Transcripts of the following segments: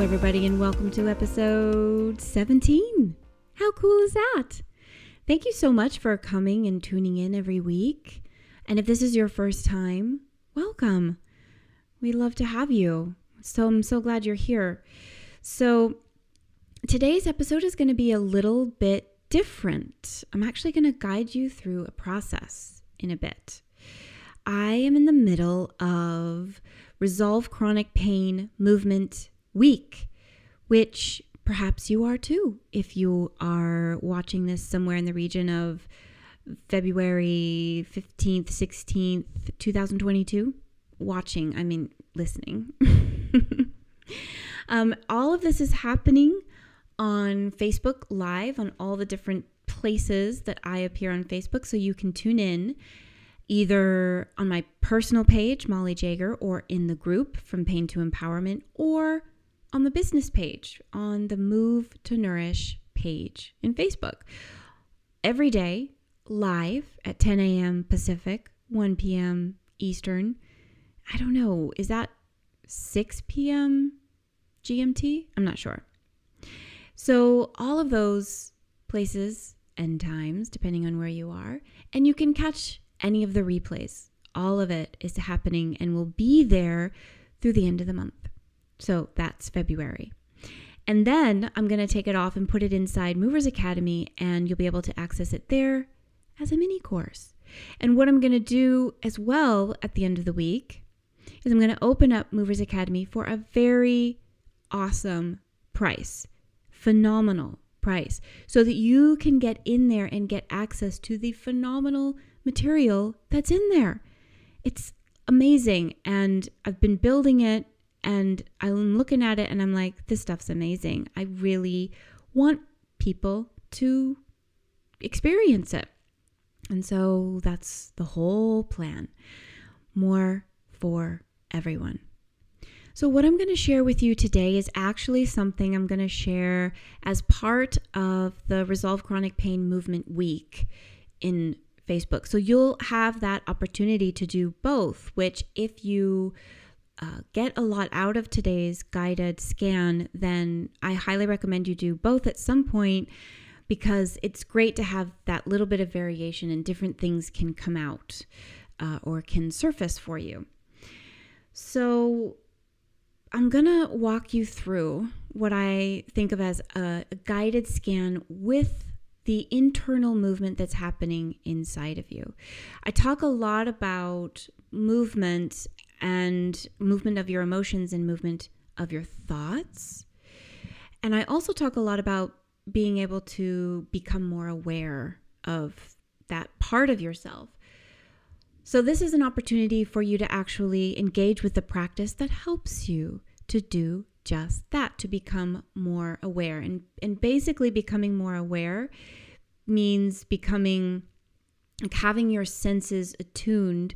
Everybody, and welcome to episode 17. How cool is that? Thank you so much for coming and tuning in every week. And if this is your first time, welcome. We love to have you. So I'm so glad you're here. So today's episode is going to be a little bit different. I'm actually going to guide you through a process in a bit. I am in the middle of Resolve Chronic Pain Movement week, which perhaps you are too if you are watching this somewhere in the region of February 15th, 16th, 2022. Watching, I mean, listening. um, all of this is happening on Facebook Live on all the different places that I appear on Facebook. So you can tune in either on my personal page, Molly Jager, or in the group from Pain to Empowerment, or on the business page, on the Move to Nourish page in Facebook. Every day, live at 10 a.m. Pacific, 1 p.m. Eastern. I don't know, is that 6 p.m. GMT? I'm not sure. So, all of those places and times, depending on where you are, and you can catch any of the replays. All of it is happening and will be there through the end of the month. So that's February. And then I'm going to take it off and put it inside Movers Academy, and you'll be able to access it there as a mini course. And what I'm going to do as well at the end of the week is I'm going to open up Movers Academy for a very awesome price, phenomenal price, so that you can get in there and get access to the phenomenal material that's in there. It's amazing, and I've been building it and I'm looking at it and I'm like, this stuff's amazing. I really want people to experience it. And so that's the whole plan. More for everyone. So, what I'm going to share with you today is actually something I'm going to share as part of the Resolve Chronic Pain Movement Week in Facebook. So, you'll have that opportunity to do both, which, if you uh, get a lot out of today's guided scan, then I highly recommend you do both at some point because it's great to have that little bit of variation and different things can come out uh, or can surface for you. So, I'm to walk you through what I think of as a guided scan with the internal movement that's happening inside of you. I talk a lot about movement and movement of your emotions and movement of your thoughts. And I also talk a lot about being able to become more aware of that part of yourself. So, this is an opportunity for you to actually engage with the practice that helps you to do just that, to become more aware. And, and basically, becoming more aware means becoming like having your senses attuned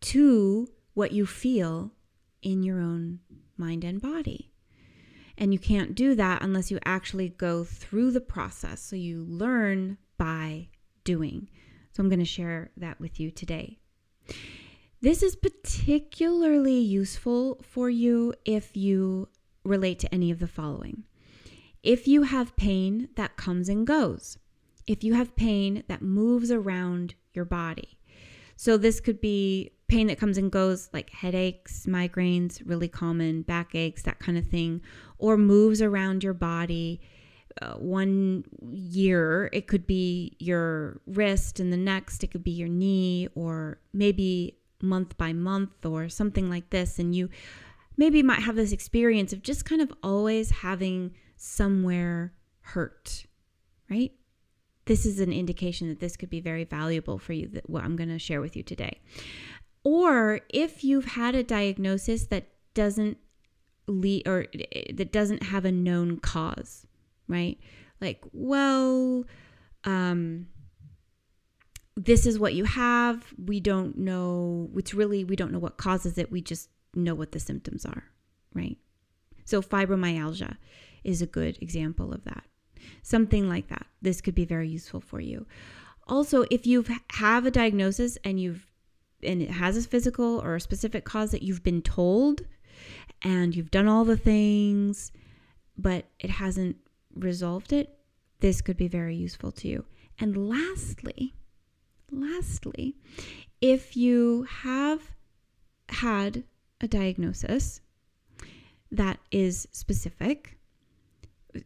to what you feel in your own mind and body. And you can't do that unless you actually go through the process. So you learn by doing. So I'm going to share that with you today. This is particularly useful for you if you relate to any of the following. If you have pain that comes and goes, if you have pain that moves around your body. So this could be pain that comes and goes, like headaches, migraines, really common, backaches, that kind of thing, or moves around your body. Uh, one year, it could be your wrist, and the next, it could be your knee, or maybe month by month, or something like this. And you maybe might have this experience of just kind of always having somewhere hurt, right? This is an indication that this could be very valuable for you, that what I'm going to share with you today. Or if you've had a diagnosis that doesn't lead or that doesn't have a known cause, right? Like, well, um, this is what you have. We don't know. It's really, we don't know what causes it. We just know what the symptoms are, right? So, fibromyalgia is a good example of that. Something like that. This could be very useful for you. Also, if you have a diagnosis and you've and it has a physical or a specific cause that you've been told and you've done all the things but it hasn't resolved it, this could be very useful to you. And lastly, lastly, if you have had a diagnosis that is specific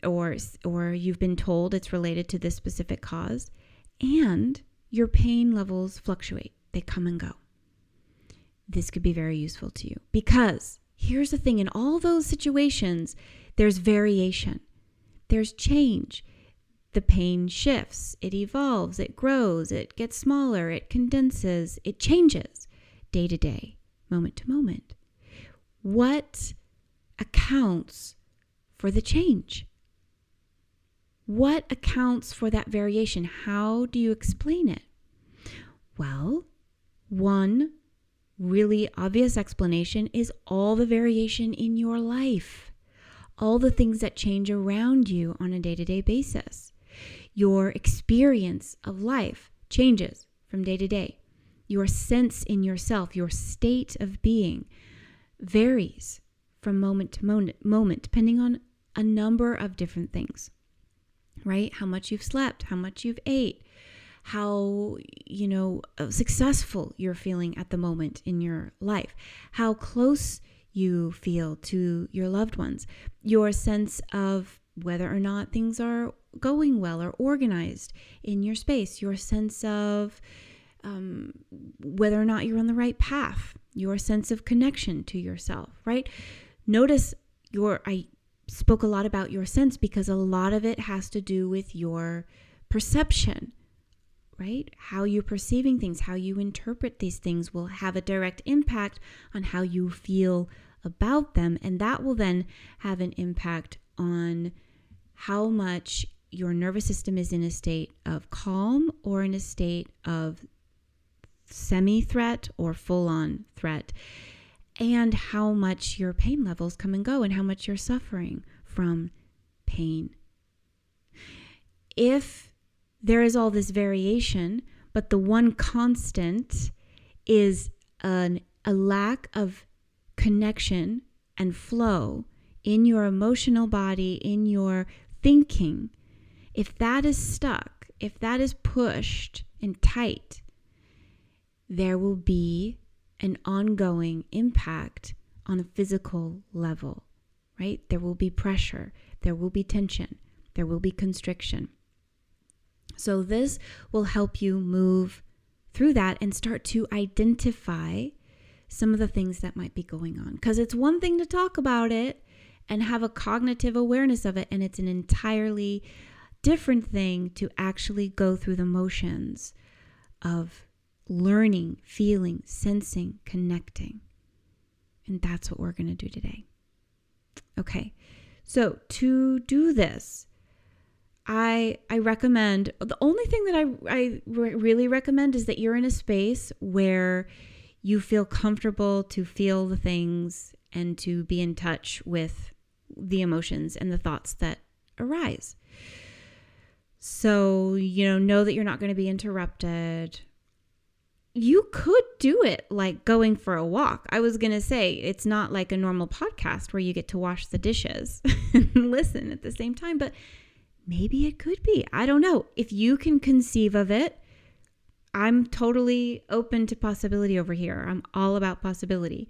or or you've been told it's related to this specific cause and your pain levels fluctuate. They come and go. This could be very useful to you because here's the thing in all those situations there's variation. There's change. The pain shifts, it evolves, it grows, it gets smaller, it condenses, it changes day to day, moment to moment. What accounts for the change? What accounts for that variation? How do you explain it? Well, one really obvious explanation is all the variation in your life, all the things that change around you on a day to day basis. Your experience of life changes from day to day. Your sense in yourself, your state of being varies from moment to moment, moment depending on a number of different things right? How much you've slept, how much you've ate, how, you know, uh, successful you're feeling at the moment in your life, how close you feel to your loved ones, your sense of whether or not things are going well or organized in your space, your sense of um, whether or not you're on the right path, your sense of connection to yourself, right? Notice your, I spoke a lot about your sense because a lot of it has to do with your perception, right? How you're perceiving things, how you interpret these things will have a direct impact on how you feel about them. And that will then have an impact on how much your nervous system is in a state of calm or in a state of semi threat or full on threat and how much your pain levels come and go and how much you're suffering from pain. If there is all this variation, but the one constant is an, a lack of connection and flow in your emotional body, in your thinking, if that is stuck, if that is pushed and tight, there will be an ongoing impact on a physical level, right? There will be pressure, there will be tension, there will be constriction. So, this will help you move through that and start to identify some of the things that might be going on. Because it's one thing to talk about it and have a cognitive awareness of it, and it's an entirely different thing to actually go through the motions of learning, feeling, sensing, connecting. And that's what we're going to do today. Okay. So, to do this, I I recommend the only thing that I I really recommend is that you're in a space where you feel comfortable to feel the things and to be in touch with the emotions and the thoughts that arise. So, you know, know that you're not going to be interrupted you could do it like going for a walk. I was going to say it's not like a normal podcast where you get to wash the dishes and listen at the same time, but maybe it could be. I don't know. If you can conceive of it, I'm totally open to possibility over here. I'm all about possibility.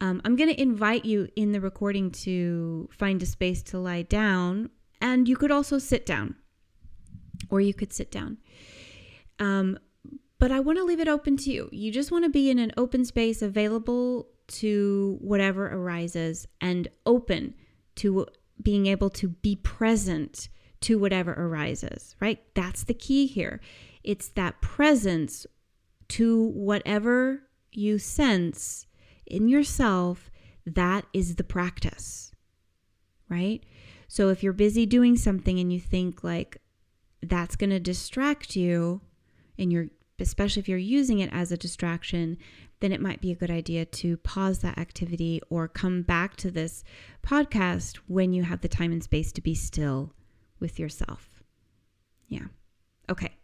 Um, I'm going to invite you in the recording to find a space to lie down, and you could also sit down, or you could sit down. Um, but I want to leave it open to you. You just want to be in an open space available to whatever arises and open to being able to be present to whatever arises, right? That's the key here. It's that presence to whatever you sense in yourself. That is the practice, right? So if you're busy doing something and you think like that's going to distract you and you're especially if you're using it as a distraction, then it might be a good idea to pause that activity or come back to this podcast when you have the time and space to be still with yourself. Yeah. Okay.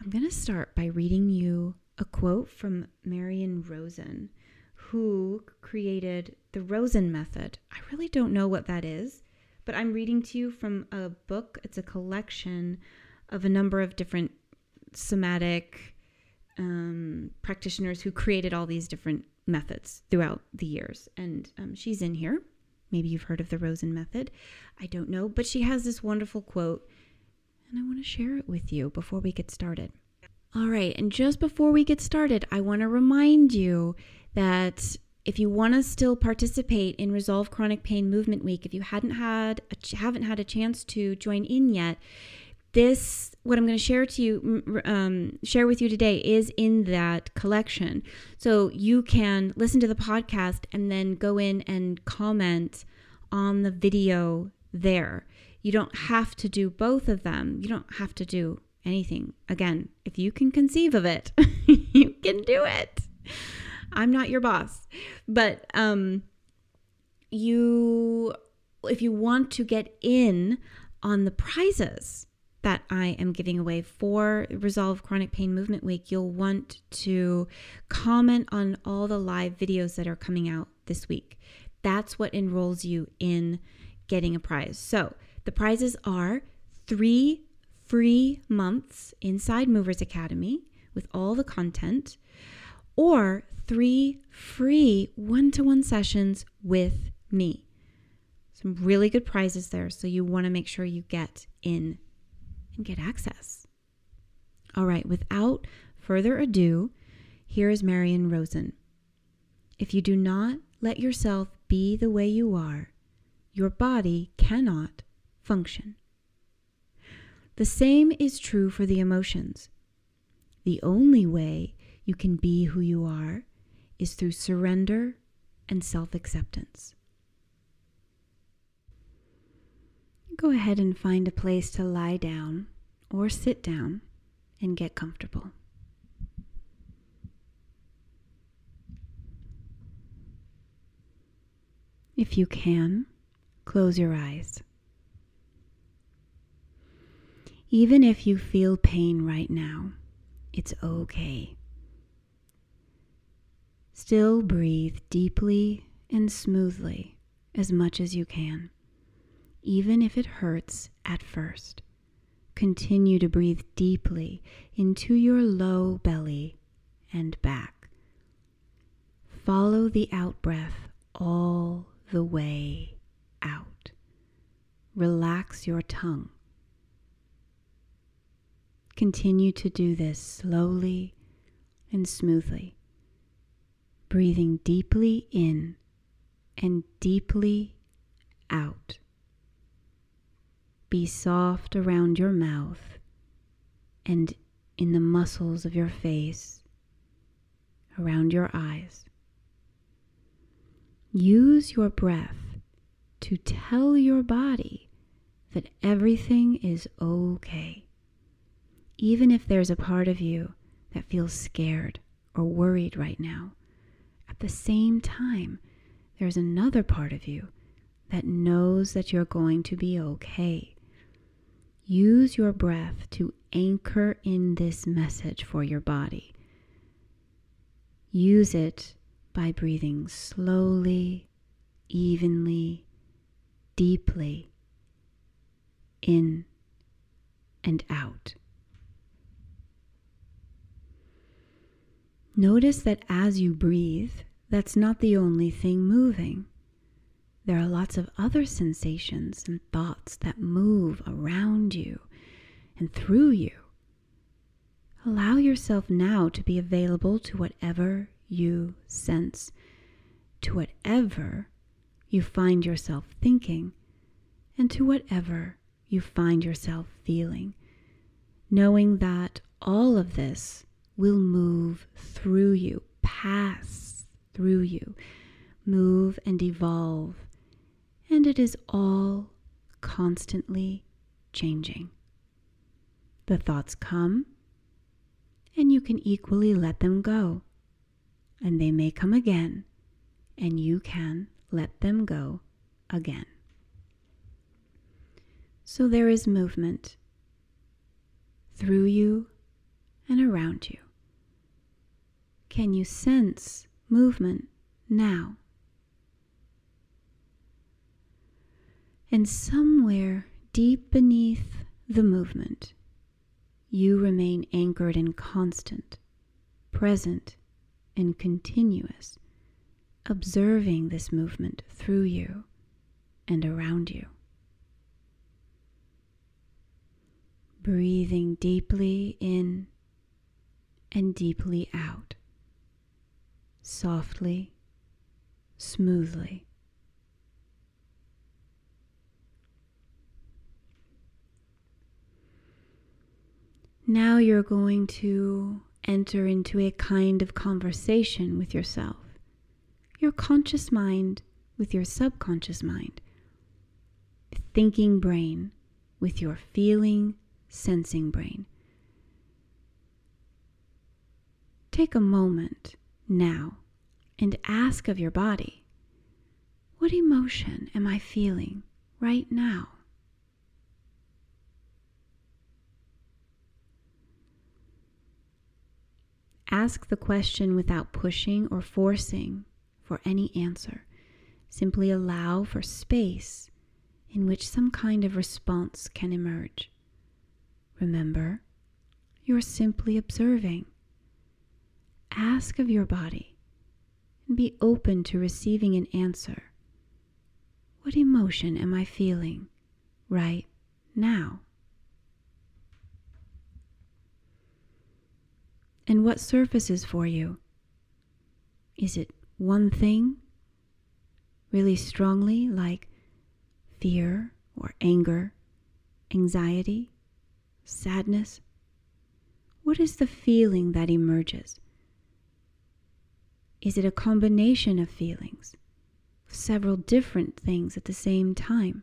I'm going to start by reading you a quote from Marion Rosen, who created the Rosen method. I really don't know what that is, but I'm reading to you from a book. It's a collection of a number of different somatic um, practitioners who created all these different methods throughout the years. And um, she's in here. Maybe you've heard of the Rosen method. I don't know, but she has this wonderful quote, and I want to share it with you before we get started. All right, and just before we get started, I want to remind you that if you want to still participate in Resolve Chronic Pain Movement Week, if you hadn't had a, haven't had a chance to join in yet, this what i'm going to share to you um, share with you today is in that collection. So you can listen to the podcast and then go in and comment on the video there. You don't have to do both of them. You don't have to do anything. Again if you can conceive of it you can do it. I'm not your boss. But um you if you want to get in on the prizes that I am giving away for Resolve Chronic Pain Movement Week, you'll want to comment on all the live videos that are coming out this week. That's what enrolls you in getting a prize. So the prizes are three free months inside Movers Academy with all the content, or three free one to one sessions with me. Some really good prizes there, so you want to make sure you get in and get access. All right, without further ado, here is Marion Rosen. If you do not let yourself be the way you are, your body cannot function. The same is true for the emotions. The only way you can be who you are is through surrender and self acceptance. Go ahead and find a place to lie down or sit down and get comfortable. If you can, close your eyes. Even if you feel pain right now, it's okay. Still breathe deeply and smoothly as much as you can even if it hurts at first. Continue to breathe deeply into your low belly and back. Follow the out breath all the way out. Relax your tongue. Continue to do this slowly and smoothly, breathing deeply in and deeply out. Be soft around your mouth and in the muscles of your face, around your eyes. Use your breath to tell your body that everything is okay. Even if there's a part of you that feels scared or worried right now, at the same time, there's another part of you that knows that you're going to be okay. Use your breath to anchor in this message for your body. Use it by breathing slowly, evenly, deeply in and out. Notice that as you breathe, that's not the only thing moving. There are lots of other sensations and thoughts that move around you and through you. Allow yourself now to be available to whatever you sense, to whatever you find yourself thinking, and to whatever you find yourself feeling, knowing that all of this will move through you, pass through you, move and evolve and it is all constantly changing. The thoughts come, and you can equally let them go. And they may come again, and you can let them go again. So there is movement through you and around you. Can you sense movement now? And somewhere deep beneath the movement, you remain anchored and constant, present and continuous, observing this movement through you and around you. Breathing deeply in and deeply out, softly, smoothly. Now you're going to enter into a kind of conversation with yourself, your conscious mind with your subconscious mind, thinking brain with your feeling, sensing brain. Take a moment now and ask of your body, what emotion am I feeling right now? Ask the question without pushing or forcing for any answer. Simply allow for space in which some kind of response can emerge. Remember, you're simply observing. Ask of your body and be open to receiving an answer. What emotion am I feeling right now? And what surfaces for you? Is it one thing really strongly, like fear or anger, anxiety, sadness? What is the feeling that emerges? Is it a combination of feelings, several different things at the same time?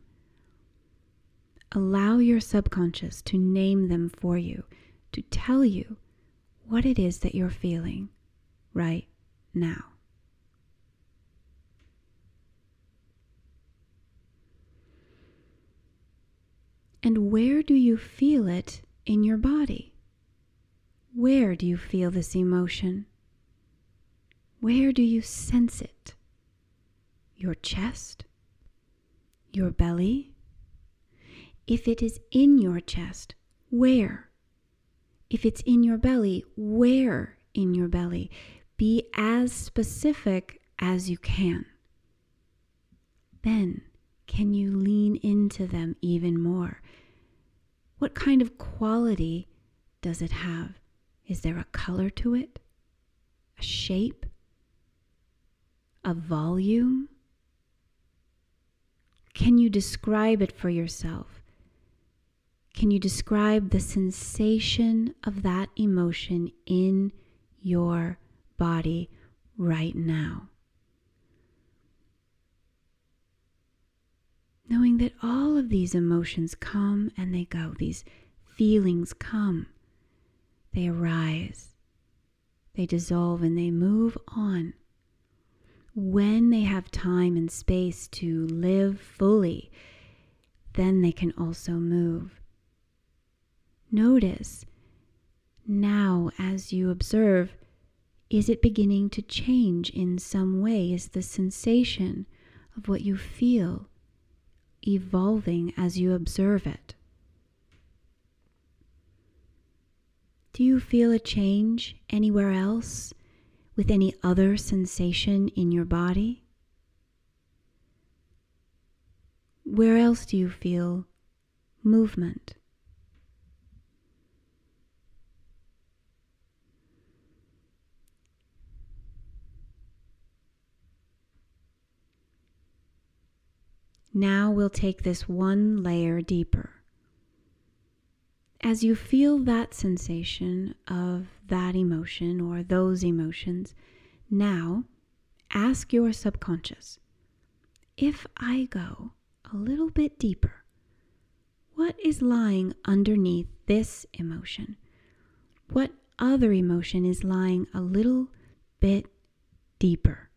Allow your subconscious to name them for you, to tell you what it is that you're feeling right now. And where do you feel it in your body? Where do you feel this emotion? Where do you sense it? Your chest? Your belly? If it is in your chest, where? If it's in your belly, where in your belly? Be as specific as you can. Then, can you lean into them even more? What kind of quality does it have? Is there a color to it? A shape? A volume? Can you describe it for yourself? Can you describe the sensation of that emotion in your body right now? Knowing that all of these emotions come and they go, these feelings come, they arise, they dissolve, and they move on. When they have time and space to live fully, then they can also move. Notice now as you observe, is it beginning to change in some way? Is the sensation of what you feel evolving as you observe it? Do you feel a change anywhere else with any other sensation in your body? Where else do you feel movement? Now we'll take this one layer deeper. As you feel that sensation of that emotion or those emotions, now ask your subconscious if I go a little bit deeper, what is lying underneath this emotion? What other emotion is lying a little bit deeper?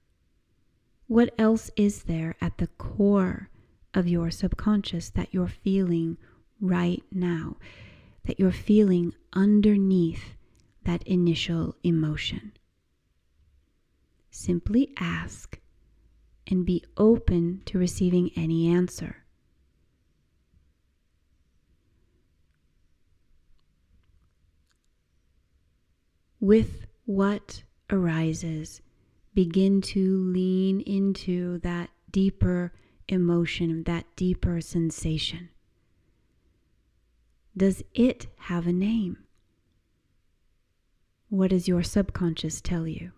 What else is there at the core of your subconscious that you're feeling right now, that you're feeling underneath that initial emotion? Simply ask and be open to receiving any answer. With what arises, begin to lean into that deeper emotion, that deeper sensation. Does it have a name? What does your subconscious tell you?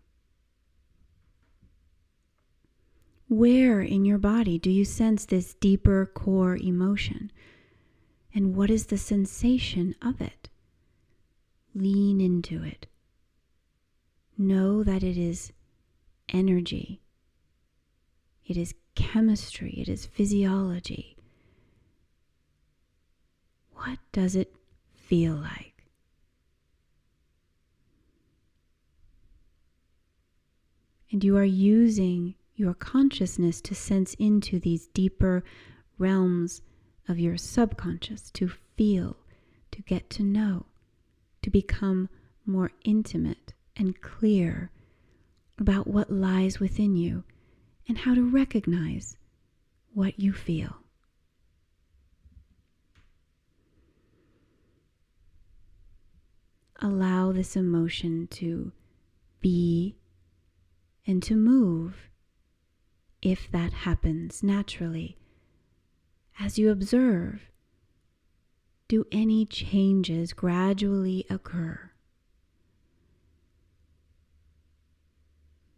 Where in your body do you sense this deeper core emotion? And what is the sensation of it? Lean into it. Know that it is energy, it is chemistry, it is physiology. What does it feel like? And you are using your consciousness to sense into these deeper realms of your subconscious, to feel, to get to know, to become more intimate and clear about what lies within you and how to recognize what you feel. Allow this emotion to be and to move if that happens naturally. As you observe, do any changes gradually occur?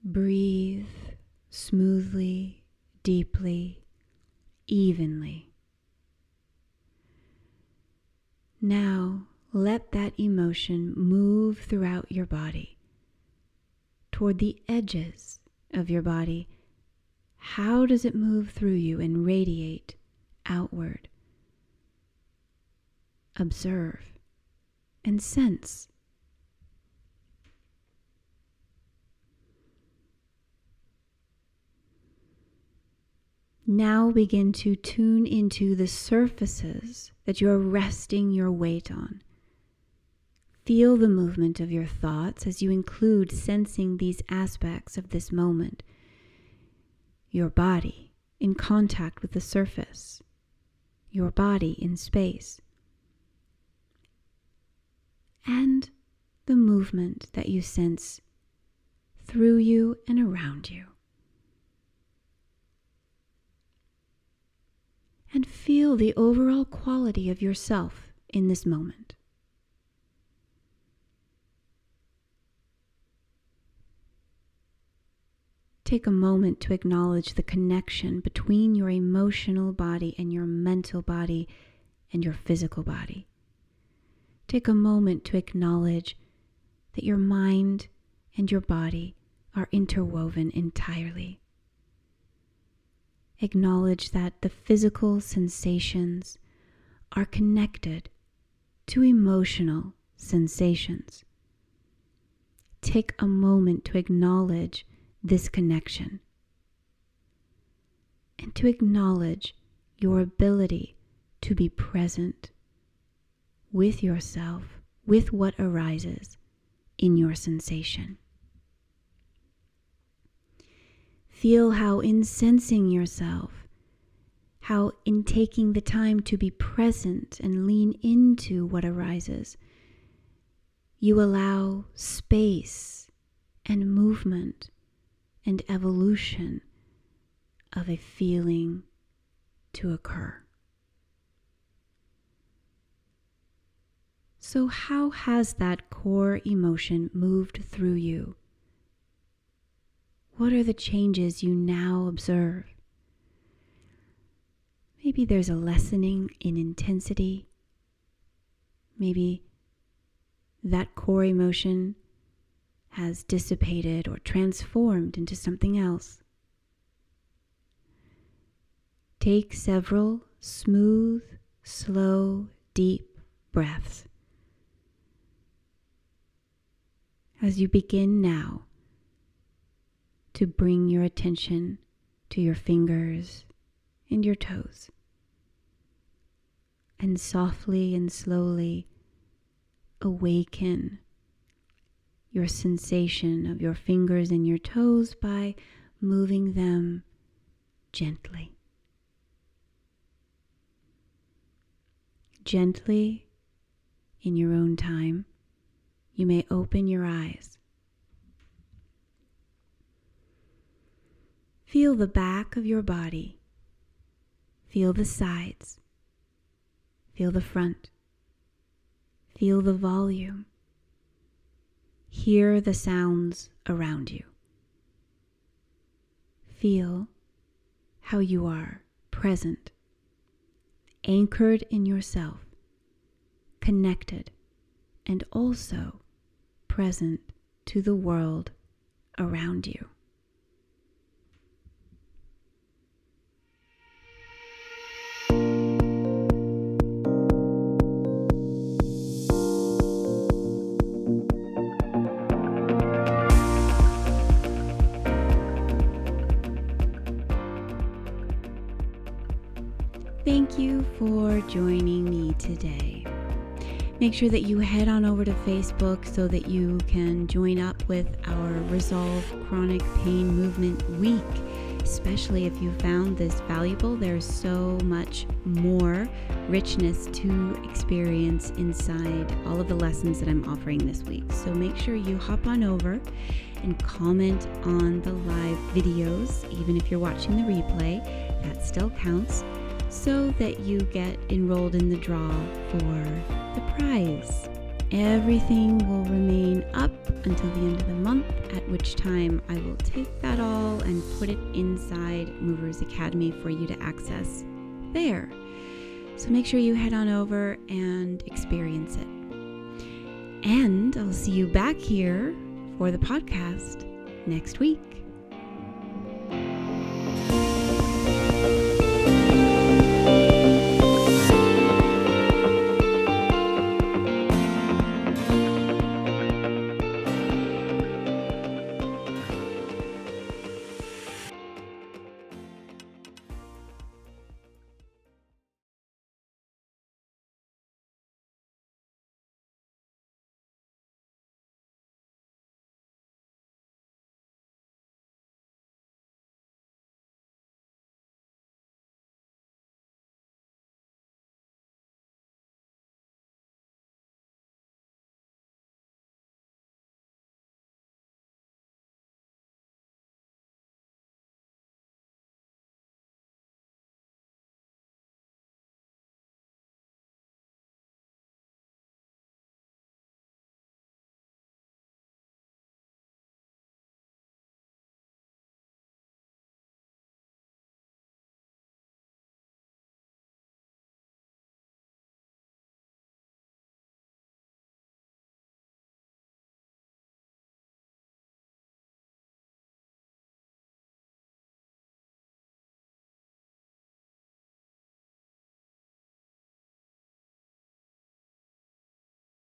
Breathe smoothly, deeply, evenly. Now let that emotion move throughout your body toward the edges of your body how does it move through you and radiate outward? Observe and sense. Now begin to tune into the surfaces that you are resting your weight on. Feel the movement of your thoughts as you include sensing these aspects of this moment your body in contact with the surface, your body in space, and the movement that you sense through you and around you. And feel the overall quality of yourself in this moment. Take a moment to acknowledge the connection between your emotional body and your mental body and your physical body. Take a moment to acknowledge that your mind and your body are interwoven entirely. Acknowledge that the physical sensations are connected to emotional sensations. Take a moment to acknowledge this connection and to acknowledge your ability to be present with yourself, with what arises in your sensation. Feel how, in sensing yourself, how, in taking the time to be present and lean into what arises, you allow space and movement and evolution of a feeling to occur. So, how has that core emotion moved through you? What are the changes you now observe? Maybe there's a lessening in intensity. Maybe that core emotion has dissipated or transformed into something else. Take several smooth, slow, deep breaths. As you begin now to bring your attention to your fingers and your toes, and softly and slowly awaken your sensation of your fingers and your toes by moving them gently. Gently, in your own time, you may open your eyes. Feel the back of your body. Feel the sides. Feel the front. Feel the volume. Hear the sounds around you. Feel how you are present, anchored in yourself, connected, and also present to the world around you. You for joining me today. Make sure that you head on over to Facebook so that you can join up with our Resolve Chronic Pain Movement Week, especially if you found this valuable. There's so much more richness to experience inside all of the lessons that I'm offering this week. So make sure you hop on over and comment on the live videos, even if you're watching the replay, that still counts so that you get enrolled in the draw for the prize. Everything will remain up until the end of the month, at which time I will take that all and put it inside Movers Academy for you to access there. So make sure you head on over and experience it. And I'll see you back here for the podcast next week.